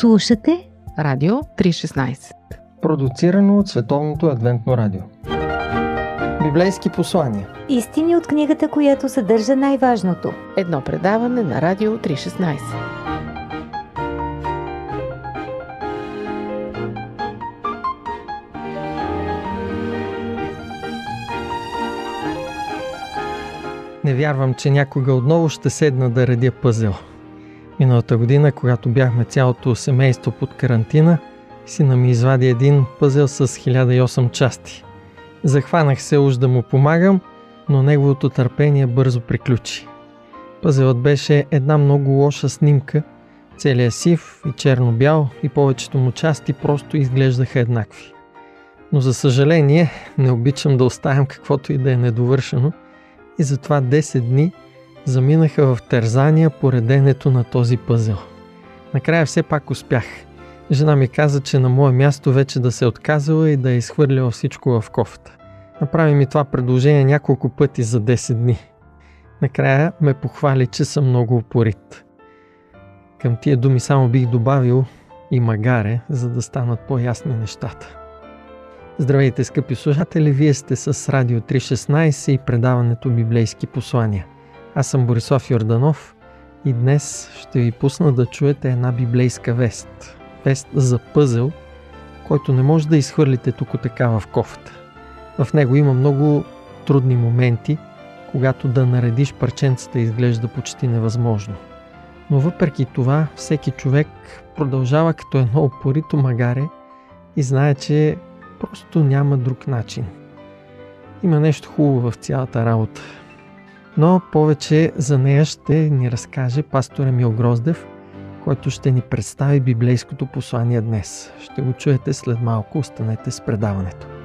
Слушате Радио 316 Продуцирано от Световното адвентно радио Библейски послания Истини от книгата, която съдържа най-важното. Едно предаване на Радио 316 Не вярвам, че някога отново ще седна да редя пъзел. Миналата година, когато бяхме цялото семейство под карантина, сина ми извади един пъзел с 1008 части. Захванах се уж да му помагам, но неговото търпение бързо приключи. Пъзелът беше една много лоша снимка, целият сив и черно-бял и повечето му части просто изглеждаха еднакви. Но за съжаление не обичам да оставям каквото и да е недовършено и затова 10 дни заминаха в тързания по реденето на този пъзел. Накрая все пак успях. Жена ми каза, че на мое място вече да се отказала и да е изхвърляла всичко в кофта. Направи ми това предложение няколко пъти за 10 дни. Накрая ме похвали, че съм много упорит. Към тия думи само бих добавил и магаре, за да станат по-ясни нещата. Здравейте, скъпи служатели! Вие сте с Радио 316 и предаването Библейски послания. Аз съм Борислав Йорданов и днес ще ви пусна да чуете една библейска вест. Вест за пъзел, който не може да изхвърлите тук така в кофта. В него има много трудни моменти, когато да наредиш парченцата изглежда почти невъзможно. Но въпреки това, всеки човек продължава като едно опорито магаре и знае, че просто няма друг начин. Има нещо хубаво в цялата работа. Но повече за нея ще ни разкаже пастор Емил Гроздев, който ще ни представи библейското послание днес. Ще го чуете след малко, останете с предаването.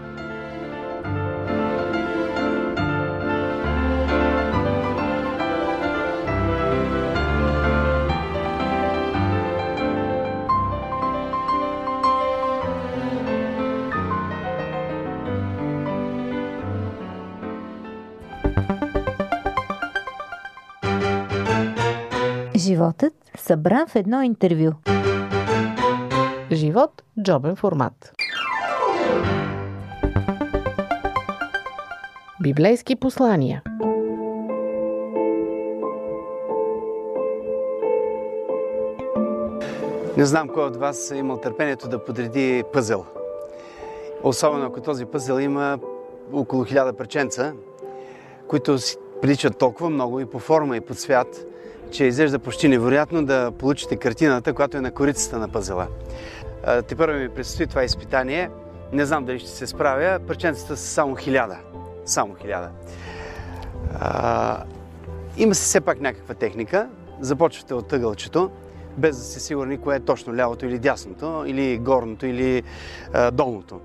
Събран в едно интервю. Живот – джобен формат Библейски послания Не знам кой от вас е имал търпението да подреди пъзел. Особено ако този пъзел има около хиляда парченца, които си приличат толкова много и по форма, и по цвят, че изглежда почти невероятно да получите картината, която е на корицата на пъзела. Те първо ми предстои това изпитание. Не знам дали ще се справя. Парченцата са само хиляда. Само хиляда. Има се все пак някаква техника. Започвате от ъгълчето, без да сте сигурни кое е точно лявото или дясното, или горното, или а, долното.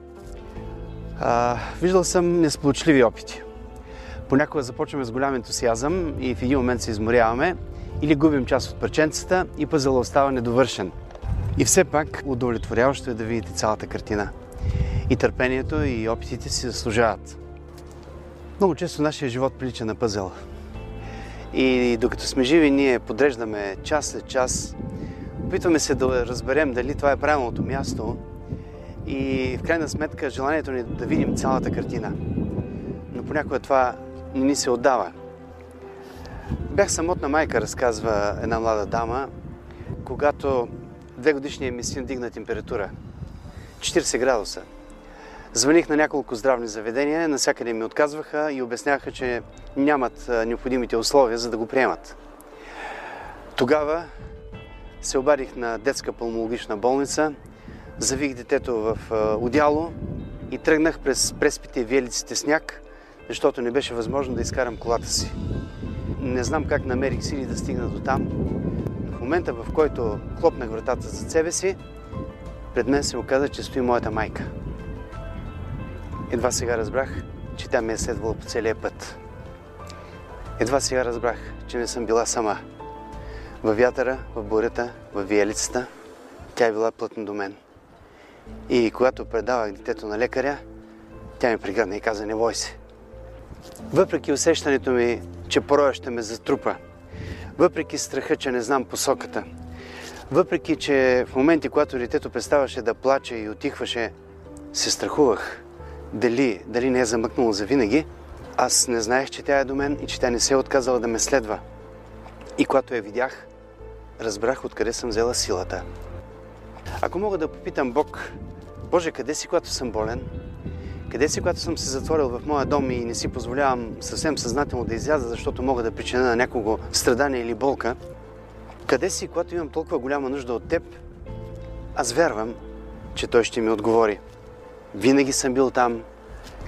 А, виждал съм несполучливи опити. Понякога започваме с голям ентусиазъм и в един момент се изморяваме или губим част от парченцата и пъзела остава недовършен. И все пак удовлетворяващо е да видите цялата картина. И търпението и опитите си заслужават. Много често нашия живот прилича на пъзел. И докато сме живи, ние подреждаме час след час, опитваме се да разберем дали това е правилното място и в крайна сметка желанието ни е да видим цялата картина. Но понякога това не ни се отдава. Бях самотна майка, разказва една млада дама, когато две годишния ми син дигна температура. 40 градуса. Звъних на няколко здравни заведения, насякъде ми отказваха и обясняха, че нямат необходимите условия, за да го приемат. Тогава се обадих на детска пулмологична болница, завих детето в одяло и тръгнах през преспите и виелиците сняг, защото не беше възможно да изкарам колата си. Не знам как намерих сили да стигна до там. В момента, в който хлопнах вратата за себе си, пред мен се оказа, че стои моята майка. Едва сега разбрах, че тя ме е следвала по целия път. Едва сега разбрах, че не съм била сама. Във вятъра, в бурята, в виелицата, тя е била плътна до мен. И когато предавах детето на лекаря, тя ми прегърна и каза, не бой се. Въпреки усещането ми, че пороя ще ме затрупа, въпреки страха, че не знам посоката, Въпреки, че в моменти, когато детето преставаше да плаче и отихваше, се страхувах дали, дали не е замъкнало за винаги, аз не знаех, че тя е до мен и че тя не се е отказала да ме следва. И когато я видях, разбрах откъде съм взела силата. Ако мога да попитам Бог, Боже, къде си, когато съм болен? Къде си, когато съм се затворил в моя дом и не си позволявам съвсем съзнателно да изляза, защото мога да причина на някого страдание или болка? Къде си, когато имам толкова голяма нужда от теб? Аз вярвам, че той ще ми отговори. Винаги съм бил там,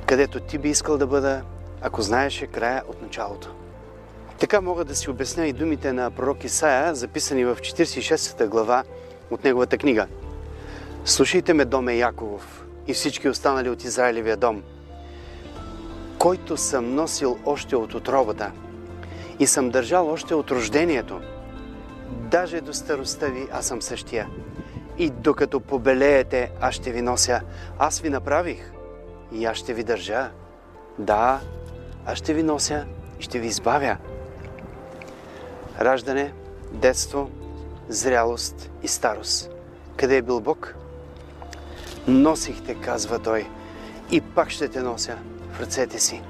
където ти би искал да бъда, ако знаеше края от началото. Така мога да си обясня и думите на пророк Исаия, записани в 46 глава от неговата книга. Слушайте ме, доме Яковов и всички останали от Израилевия дом, който съм носил още от отробата и съм държал още от рождението. Даже до старостта ви аз съм същия. И докато побелеете, аз ще ви нося. Аз ви направих и аз ще ви държа. Да, аз ще ви нося и ще ви избавя. Раждане, детство, зрялост и старост. Къде е бил Бог? Носих те, казва Той, и пак ще те нося в ръцете си.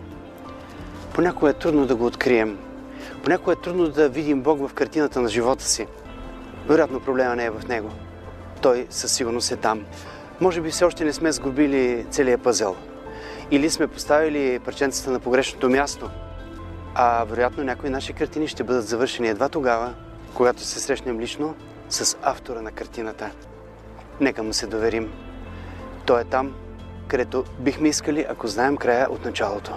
Понякога е трудно да го открием. Понякога е трудно да видим Бог в картината на живота си. Вероятно проблема не е в него. Той със сигурност е там. Може би все още не сме сгубили целият пъзел. Или сме поставили парченцата на погрешното място. А вероятно някои наши картини ще бъдат завършени едва тогава, когато се срещнем лично с автора на картината. Нека му се доверим. Той е там, където бихме искали, ако знаем края от началото.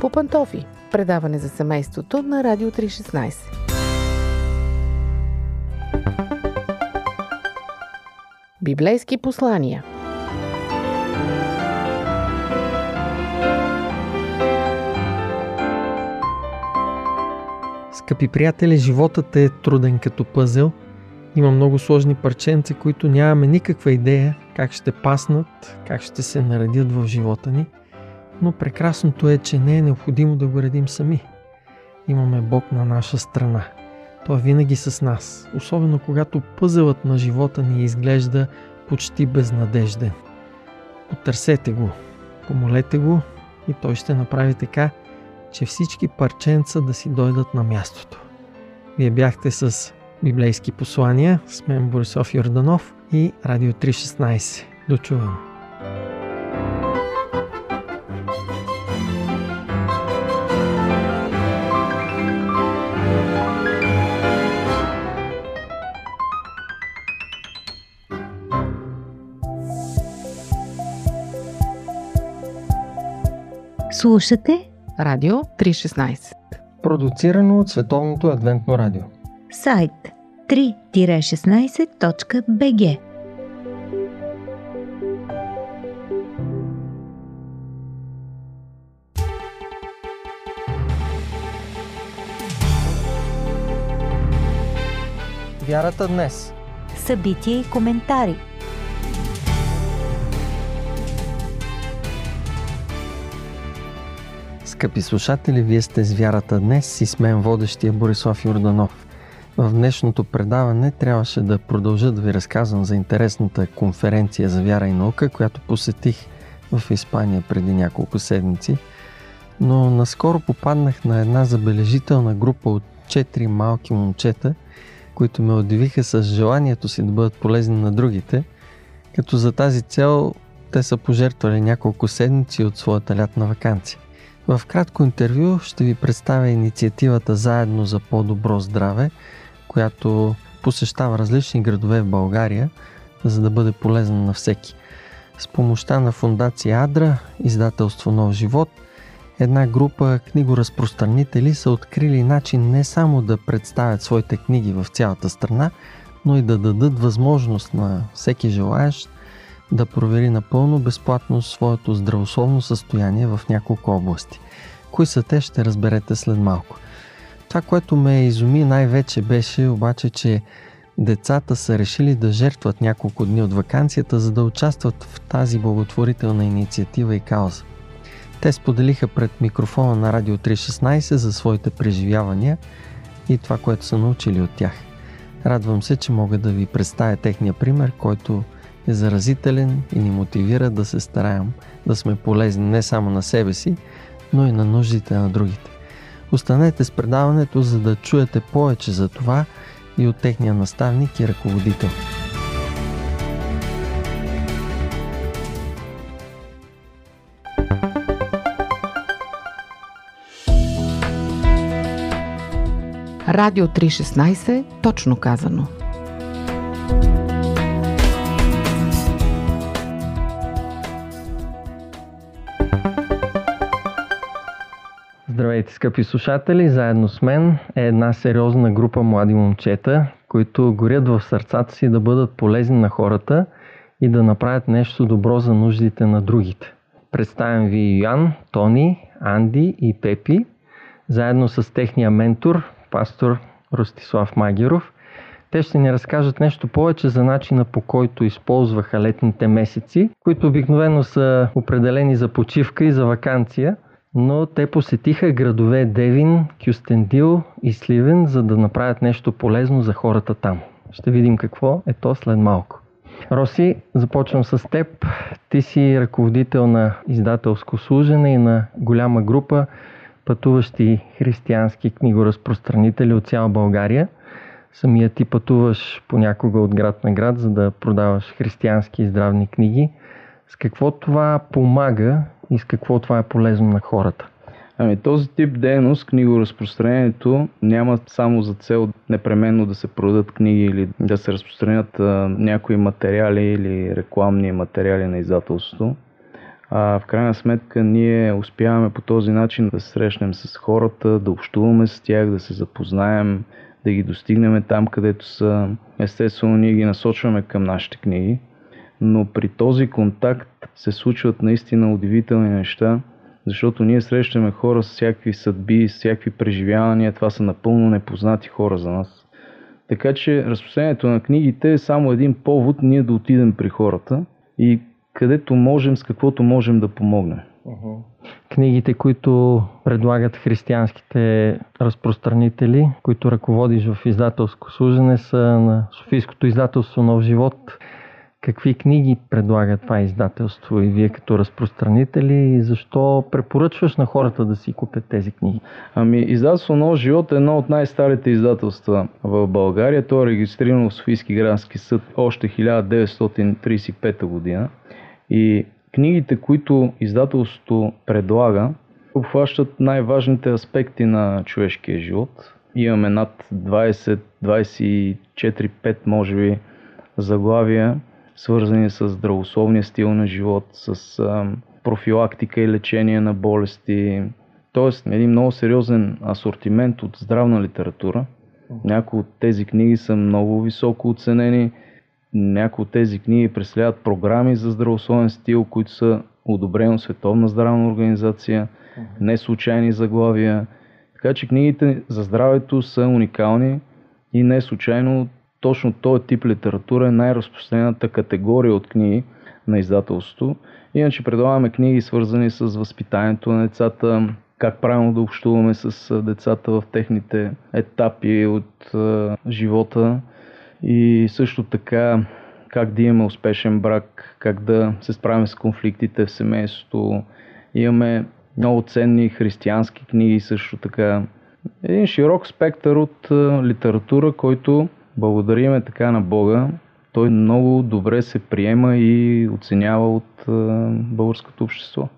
По пантофи. Предаване за семейството на Радио 316. Библейски послания. Скъпи приятели, животът е труден като пъзел. Има много сложни парченца, които нямаме никаква идея как ще паснат, как ще се наредят в живота ни. Но прекрасното е, че не е необходимо да го редим сами. Имаме Бог на наша страна. Той е винаги с нас, особено когато пъзелът на живота ни изглежда почти безнадежден. Потърсете го, помолете го и той ще направи така, че всички парченца да си дойдат на мястото. Вие бяхте с библейски послания с мен Борисов Йорданов и Радио 316. До чуване! Слушате Радио 316. Продуцирано от Световното адвентно радио. сайт 3-16.bg Вярата днес. Събития и коментари. Скъпи слушатели, вие сте с вярата днес и с мен водещия Борислав Йорданов. В днешното предаване трябваше да продължа да ви разказвам за интересната конференция за вяра и наука, която посетих в Испания преди няколко седмици. Но наскоро попаднах на една забележителна група от четири малки момчета, които ме удивиха с желанието си да бъдат полезни на другите, като за тази цел те са пожертвали няколко седмици от своята лятна вакансия. В кратко интервю ще ви представя инициативата Заедно за по-добро здраве, която посещава различни градове в България, за да бъде полезна на всеки. С помощта на фундация Адра, издателство Нов живот, една група книгоразпространители са открили начин не само да представят своите книги в цялата страна, но и да дадат възможност на всеки желаящ да провери напълно безплатно своето здравословно състояние в няколко области. Кои са те, ще разберете след малко. Това, което ме изуми най-вече беше обаче, че Децата са решили да жертват няколко дни от вакансията, за да участват в тази благотворителна инициатива и кауза. Те споделиха пред микрофона на Радио 316 за своите преживявания и това, което са научили от тях. Радвам се, че мога да ви представя техния пример, който е заразителен и ни мотивира да се стараем да сме полезни не само на себе си, но и на нуждите на другите. Останете с предаването, за да чуете повече за това и от техния наставник и ръководител. Радио 316, точно казано. Здравейте, скъпи слушатели! Заедно с мен е една сериозна група млади момчета, които горят в сърцата си да бъдат полезни на хората и да направят нещо добро за нуждите на другите. Представям ви Йоан, Тони, Анди и Пепи, заедно с техния ментор, пастор Ростислав Магеров. Те ще ни разкажат нещо повече за начина по който използваха летните месеци, които обикновено са определени за почивка и за вакансия, но те посетиха градове Девин, Кюстендил и Сливен, за да направят нещо полезно за хората там. Ще видим какво е то след малко. Роси, започвам с теб. Ти си ръководител на издателско служене и на голяма група пътуващи християнски книгоразпространители от цяла България. Самия ти пътуваш понякога от град на град, за да продаваш християнски и здравни книги. С какво това помага и с какво това е полезно на хората? Ами този тип дейност, книгоразпространението, няма само за цел непременно да се продадат книги или да се разпространят а, някои материали или рекламни материали на издателството. А, в крайна сметка ние успяваме по този начин да се срещнем с хората, да общуваме с тях, да се запознаем, да ги достигнем там, където са. Естествено, ние ги насочваме към нашите книги, но при този контакт се случват наистина удивителни неща, защото ние срещаме хора с всякакви съдби, с всякакви преживявания. Това са напълно непознати хора за нас. Така че разпространението на книгите е само един повод ние да отидем при хората и където можем, с каквото можем да помогнем. Книгите, които предлагат християнските разпространители, които ръководиш в издателско служене, са на Софийското издателство Нов живот. Какви книги предлага това издателство и вие като разпространители и защо препоръчваш на хората да си купят тези книги? Ами, издателство Нов живот е едно от най-старите издателства в България. То е регистрирано в Софийски градски съд още 1935 година. И книгите, които издателството предлага, обхващат най-важните аспекти на човешкия живот. Имаме над 20, 24, 5 може би заглавия, свързани с здравословния стил на живот, с профилактика и лечение на болести. Тоест, един много сериозен асортимент от здравна литература. Някои от тези книги са много високо оценени. Някои от тези книги представляват програми за здравословен стил, които са одобрени от Световна здравна организация, не случайни заглавия. Така че книгите за здравето са уникални и не случайно точно този тип литература е най-разпространената категория от книги на издателството. Иначе предлагаме книги свързани с възпитанието на децата, как правилно да общуваме с децата в техните етапи от а, живота и също така как да имаме успешен брак, как да се справим с конфликтите в семейството. Имаме много ценни християнски книги също така. Един широк спектър от а, литература, който благодариме така на Бога, той много добре се приема и оценява от българското общество.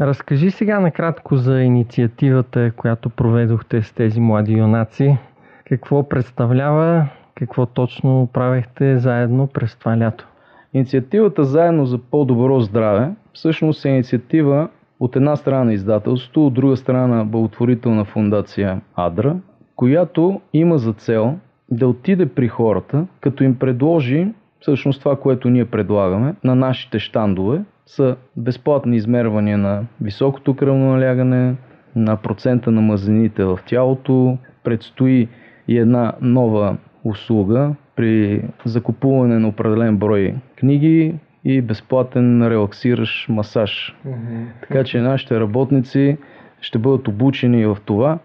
Разкажи сега накратко за инициативата, която проведохте с тези млади юнаци. Какво представлява, какво точно правехте заедно през това лято? Инициативата Заедно за по-добро здраве всъщност е инициатива от една страна на издателството, от друга страна на благотворителна фундация Адра, която има за цел да отиде при хората, като им предложи всъщност това, което ние предлагаме на нашите щандове, са безплатни измервания на високото кръвно налягане, на процента на мазнините в тялото. Предстои и една нова услуга, при закупуване на определен брой книги и безплатен релаксиращ масаж. Така че нашите работници ще бъдат обучени в това,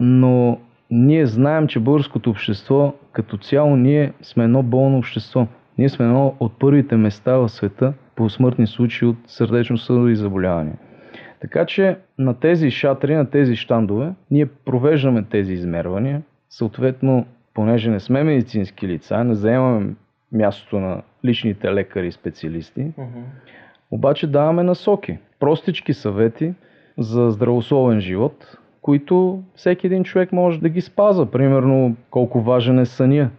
но ние знаем, че българското общество като цяло ние сме едно болно общество. Ние сме едно от първите места в света по смъртни случаи от сърдечно-съдови заболявания. Така че на тези шатри, на тези щандове, ние провеждаме тези измервания. Съответно, понеже не сме медицински лица, не заемаме мястото на личните лекари и специалисти, обаче даваме насоки, простички съвети за здравословен живот, които всеки един човек може да ги спаза. Примерно, колко важен е съня,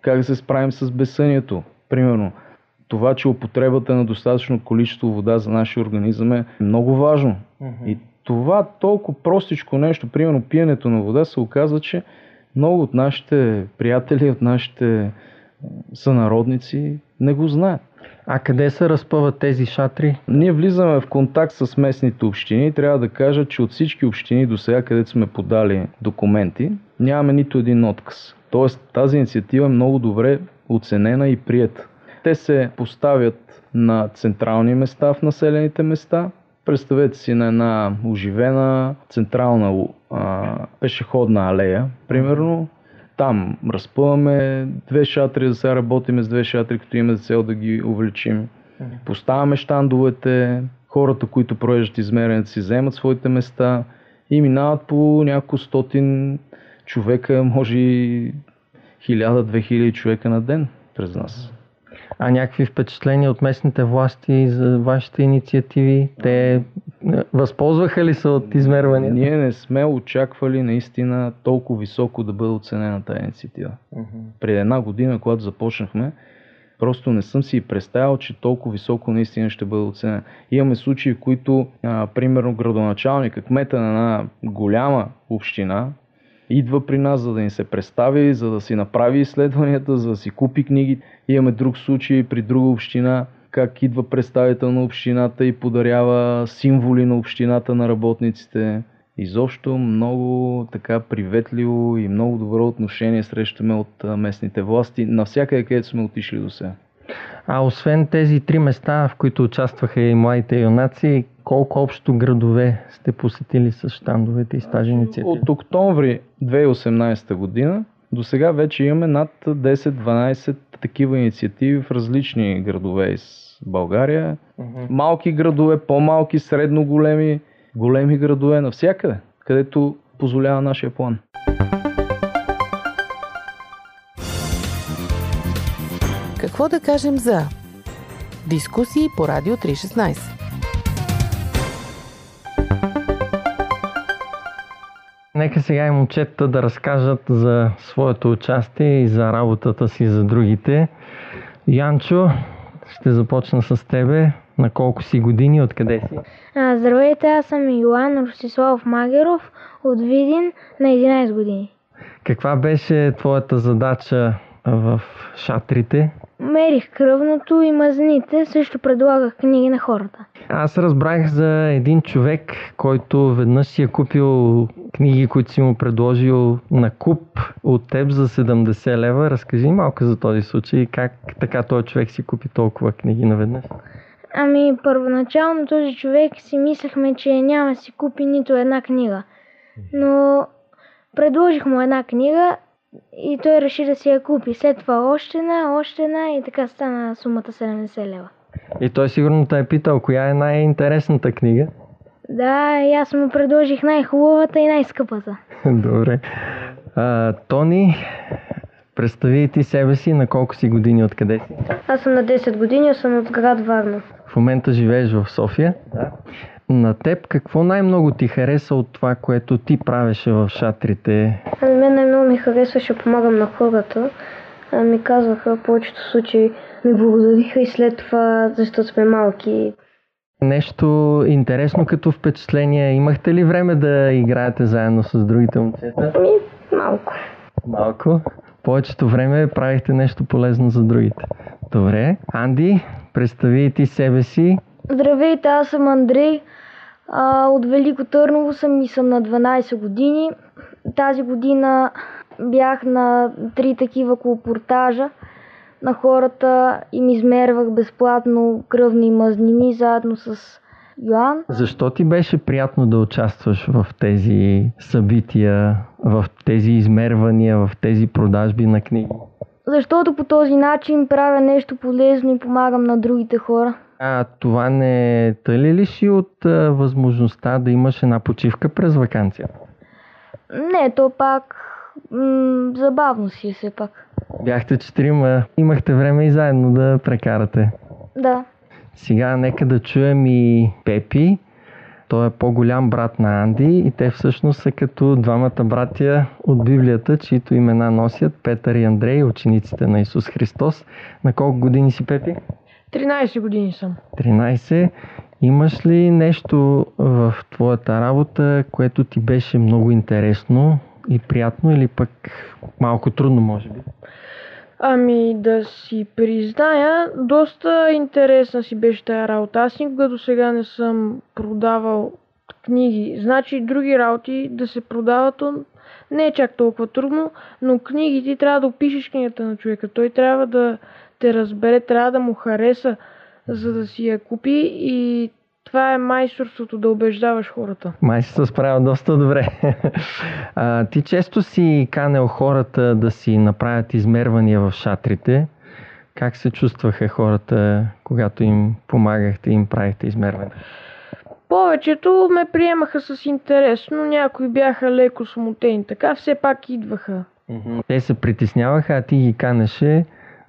как да се справим с безсънието. Примерно, това, че употребата на достатъчно количество вода за нашия организъм е много важно. И това толкова простичко нещо, примерно пиенето на вода, се оказва, че много от нашите приятели, от нашите сънародници не го знаят. А къде се разпъват тези шатри? Ние влизаме в контакт с местните общини трябва да кажа, че от всички общини до сега, където сме подали документи, нямаме нито един отказ. Тоест тази инициатива е много добре оценена и приета. Те се поставят на централни места в населените места. Представете си на една оживена централна а, пешеходна алея, примерно. Там разпъваме две шатри, за сега работиме с две шатри, като имаме за цел да ги увеличим. Поставяме щандовете, хората, които провеждат измеренето си, вземат своите места и минават по няколко стотин човека, може и хиляда-две хиляди човека на ден през нас. А някакви впечатления от местните власти за вашите инициативи? Те е, възползваха ли се от измервания? Ние не сме очаквали наистина толкова високо да бъде оценена тази инициатива. Преди една година, когато започнахме, просто не съм си и представял, че толкова високо наистина ще бъде оценен. Имаме случаи, в които, а, примерно, градоначалника, кмета на една голяма община, идва при нас, за да ни се представи, за да си направи изследванията, за да си купи книги. Имаме друг случай при друга община, как идва представител на общината и подарява символи на общината на работниците. Изобщо много така приветливо и много добро отношение срещаме от местните власти навсякъде, където сме отишли до сега. А освен тези три места, в които участваха и младите юнаци, колко общо градове сте посетили с щандовете и с тази инициатива? От октомври 2018 година до сега вече имаме над 10-12 такива инициативи в различни градове из България. Малки градове, по-малки, средно големи, големи градове, навсякъде, където позволява нашия план. Какво да кажем за дискусии по Радио 316? Нека сега и момчетата да разкажат за своето участие и за работата си за другите. Янчо, ще започна с тебе. На колко си години, откъде си? А, Здравейте, аз съм Йоан Ростислав Магеров от Видин на 11 години. Каква беше твоята задача в шатрите? Мерих кръвното и мазните, също предлагах книги на хората. Аз разбрах за един човек, който веднъж си е купил книги, които си му предложил на куп от теб за 70 лева. Разкажи малко за този случай, как така този човек си купи толкова книги наведнъж. Ами, първоначално този човек си мислехме, че няма си купи нито една книга. Но предложих му една книга и той реши да си я купи. След това още една, още една и така стана сумата 70 лева. И той сигурно те е питал, коя е най-интересната книга. Да, и аз му предложих най-хубавата и най-скъпата. Добре. А, Тони, представи ти себе си, на колко си години, откъде си? Аз съм на 10 години, съм от град Варна. В момента живееш в София. Да. На теб какво най-много ти хареса от това, което ти правеше в шатрите? Ами мен ми харесваше помагам на хората. А, ми казваха в повечето случаи ми благодариха и след това, защото сме малки. Нещо интересно като впечатление. Имахте ли време да играете заедно с другите момчета? Ами, малко. Малко. Повечето време правихте нещо полезно за другите. Добре. Анди, представи ти себе си. Здравейте, аз съм Андрей. А, от Велико Търново съм и съм на 12 години. Тази година бях на три такива колпортажа на хората им измервах безплатно кръвни мазнини заедно с Йоан. Защо ти беше приятно да участваш в тези събития, в тези измервания, в тези продажби на книги? Защото по този начин правя нещо полезно и помагам на другите хора. А това не те ли лиши от а, възможността да имаш една почивка през вакансия? Не, то пак м- забавно си е все пак. Бяхте четирима, имахте време и заедно да прекарате. Да. Сега нека да чуем и Пепи. Той е по-голям брат на Анди и те всъщност са като двамата братя от Библията, чието имена носят Петър и Андрей, учениците на Исус Христос. На колко години си, Пепи? 13 години съм. 13. Имаш ли нещо в твоята работа, което ти беше много интересно и приятно или пък малко трудно, може би? Ами да си призная, доста интересна си беше тая работа. Аз никога до сега не съм продавал книги. Значи други работи да се продават, не е чак толкова трудно, но книги ти трябва да опишеш книгата на човека. Той трябва да те разбере, трябва да му хареса, за да си я купи и това е майсторството да убеждаваш хората. Май се справя доста добре. А, ти често си канел хората да си направят измервания в шатрите. Как се чувстваха хората, когато им помагахте и им правихте измервания? Повечето ме приемаха с интерес, но някои бяха леко смутени. Така все пак идваха. Те се притесняваха, а ти ги канеше,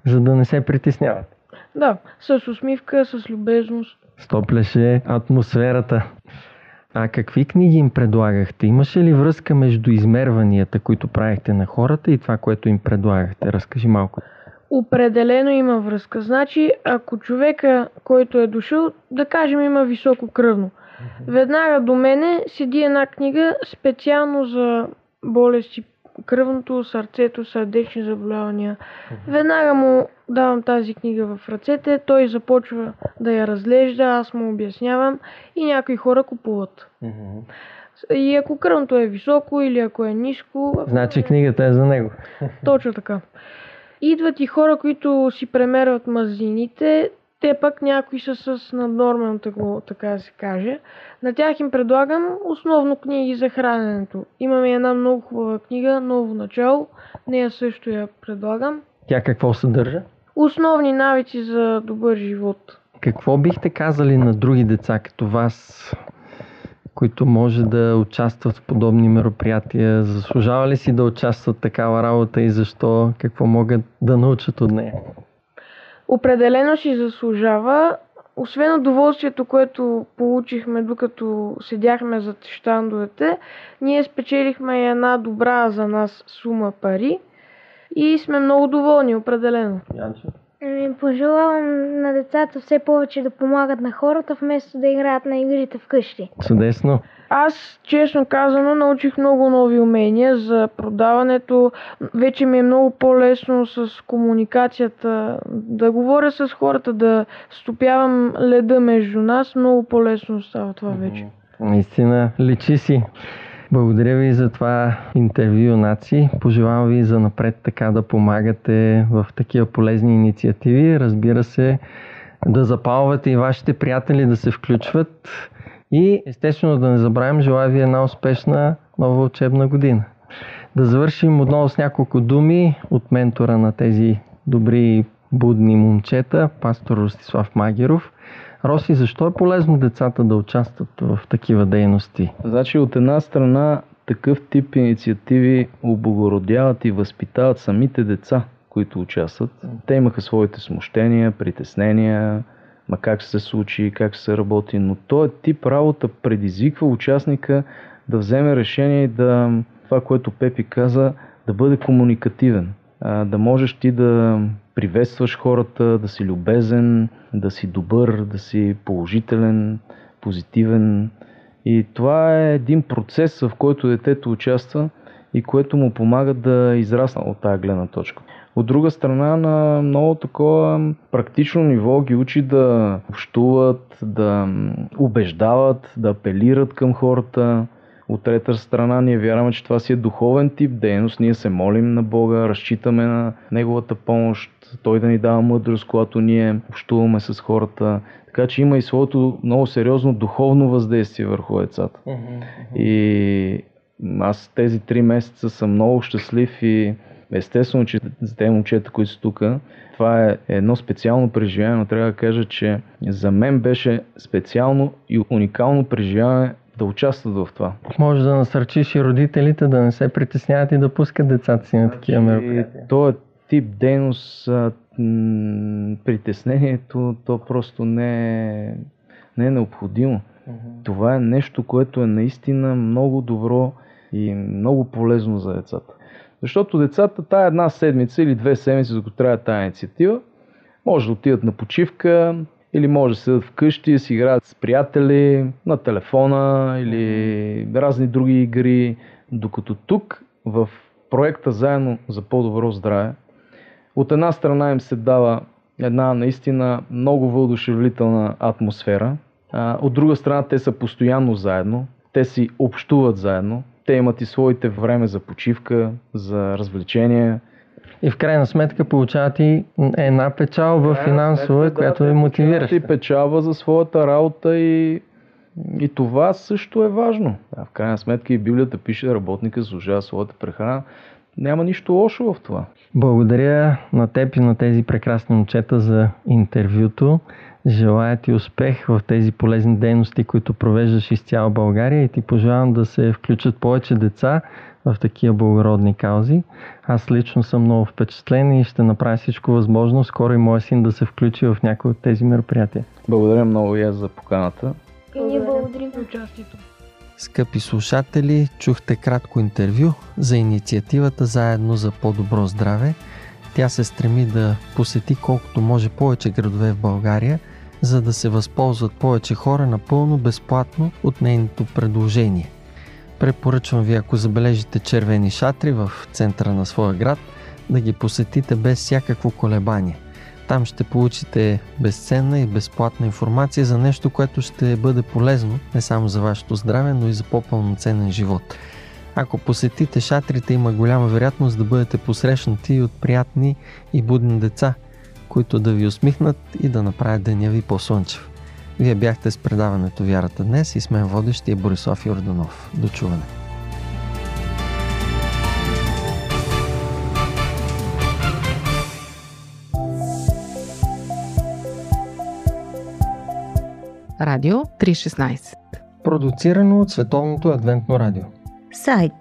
за да не се притесняват. Да, с усмивка, с любезност. Стопляше атмосферата. А какви книги им предлагахте? Имаше ли връзка между измерванията, които правихте на хората и това, което им предлагахте? Разкажи малко. Определено има връзка. Значи, ако човека, който е дошъл, да кажем, има високо кръвно, веднага до мене седи една книга специално за болести кръвното, сърцето, сърдечни заболявания. Веднага му давам тази книга в ръцете, той започва да я разглежда, аз му обяснявам и някои хора купуват. И ако кръвното е високо или ако е ниско, Значи книгата е за него. точно така. Идват и хора, които си премерват мазините, те пък някои са с наднормално тегло, така да се каже. На тях им предлагам основно книги за храненето. Имаме една много хубава книга, Ново начало. Нея също я предлагам. Тя какво съдържа? Основни навици за добър живот. Какво бихте казали на други деца като вас, които може да участват в подобни мероприятия? Заслужава ли си да участват в такава работа и защо? Какво могат да научат от нея? Определено си заслужава. Освен удоволствието, което получихме докато седяхме зад щандовете, ние спечелихме една добра за нас сума пари и сме много доволни, определено. Янчо? Ами, пожелавам на децата все повече да помагат на хората, вместо да играят на игрите вкъщи. Чудесно. Аз, честно казано, научих много нови умения за продаването. Вече ми е много по-лесно с комуникацията, да говоря с хората, да стопявам леда между нас. Много по-лесно става това вече. Наистина, личи си. Благодаря ви за това интервю, Наци. Пожелавам ви за напред така да помагате в такива полезни инициативи. Разбира се, да запалвате и вашите приятели да се включват. И естествено да не забравим, желая ви една успешна нова учебна година. Да завършим отново с няколко думи от ментора на тези добри будни момчета, пастор Ростислав Магеров. Роси, защо е полезно децата да участват в такива дейности? Значи от една страна такъв тип инициативи облагородяват и възпитават самите деца, които участват. Те имаха своите смущения, притеснения, ма как се случи, как се работи, но този тип работа предизвиква участника да вземе решение и да, това, което Пепи каза, да бъде комуникативен. Да можеш ти да приветстваш хората, да си любезен, да си добър, да си положителен, позитивен. И това е един процес, в който детето участва и което му помага да израсне от тази гледна точка. От друга страна, на много такова практично ниво ги учи да общуват, да убеждават, да апелират към хората. От трета страна ние вярваме, че това си е духовен тип дейност. Ние се молим на Бога, разчитаме на Неговата помощ, Той да ни дава мъдрост, когато ние общуваме с хората. Така че има и своето много сериозно духовно въздействие върху децата. И аз тези три месеца съм много щастлив и естествено, че за тези момчета, които са тук, това е едно специално преживяване, но трябва да кажа, че за мен беше специално и уникално преживяване да участват в това. Може да насърчиш и родителите да не се притесняват и да пускат децата си на такива мероприятия. То е тип дейност, а, м- притеснението, то просто не е, не е необходимо. Това е нещо, което е наистина много добро и много полезно за децата. Защото децата тая една седмица или две седмици, за трябва тая инициатива, може да отидат на почивка, или може да седат вкъщи, си играят с приятели, на телефона или разни други игри. Докато тук в проекта Заедно за по-добро здраве, от една страна им се дава една наистина много въодушевлителна атмосфера, от друга страна те са постоянно заедно, те си общуват заедно, те имат и своите време за почивка, за развлечения. И в крайна сметка получават и една печалба финансова, сметка, която да, е мотивираща. И печалба за своята работа и, и това също е важно. Да, в крайна сметка и Библията пише, работника служава своята прехрана. Няма нищо лошо в това. Благодаря на теб и на тези прекрасни момчета за интервюто. Желая ти успех в тези полезни дейности, които провеждаш из цяла България и ти пожелавам да се включат повече деца в такива благородни каузи. Аз лично съм много впечатлен и ще направя всичко възможно скоро и моят син да се включи в някои от тези мероприятия. Благодаря много и аз за поканата. И ние благодарим. за участието. Скъпи слушатели, чухте кратко интервю за инициативата Заедно за по-добро здраве. Тя се стреми да посети колкото може повече градове в България, за да се възползват повече хора напълно безплатно от нейното предложение. Препоръчвам ви, ако забележите червени шатри в центъра на своя град, да ги посетите без всякакво колебание. Там ще получите безценна и безплатна информация за нещо, което ще бъде полезно не само за вашето здраве, но и за по-пълноценен живот. Ако посетите шатрите, има голяма вероятност да бъдете посрещнати от приятни и будни деца, които да ви усмихнат и да направят деня ви по-слънчев. Вие бяхте с предаването Вярата днес и с мен водещия Борислав Йорданов. До чуване! Радио 316. Продуцирано от Световното адвентно радио. Сайт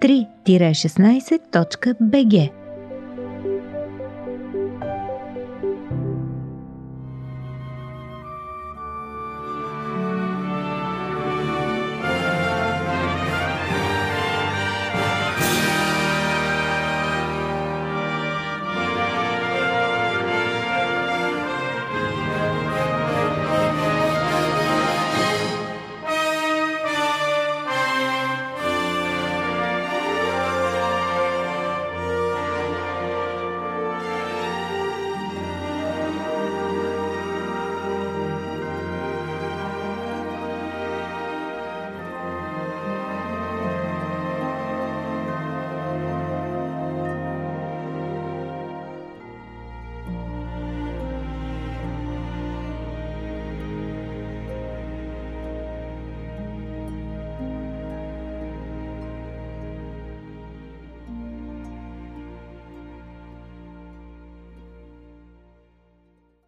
3-16.bg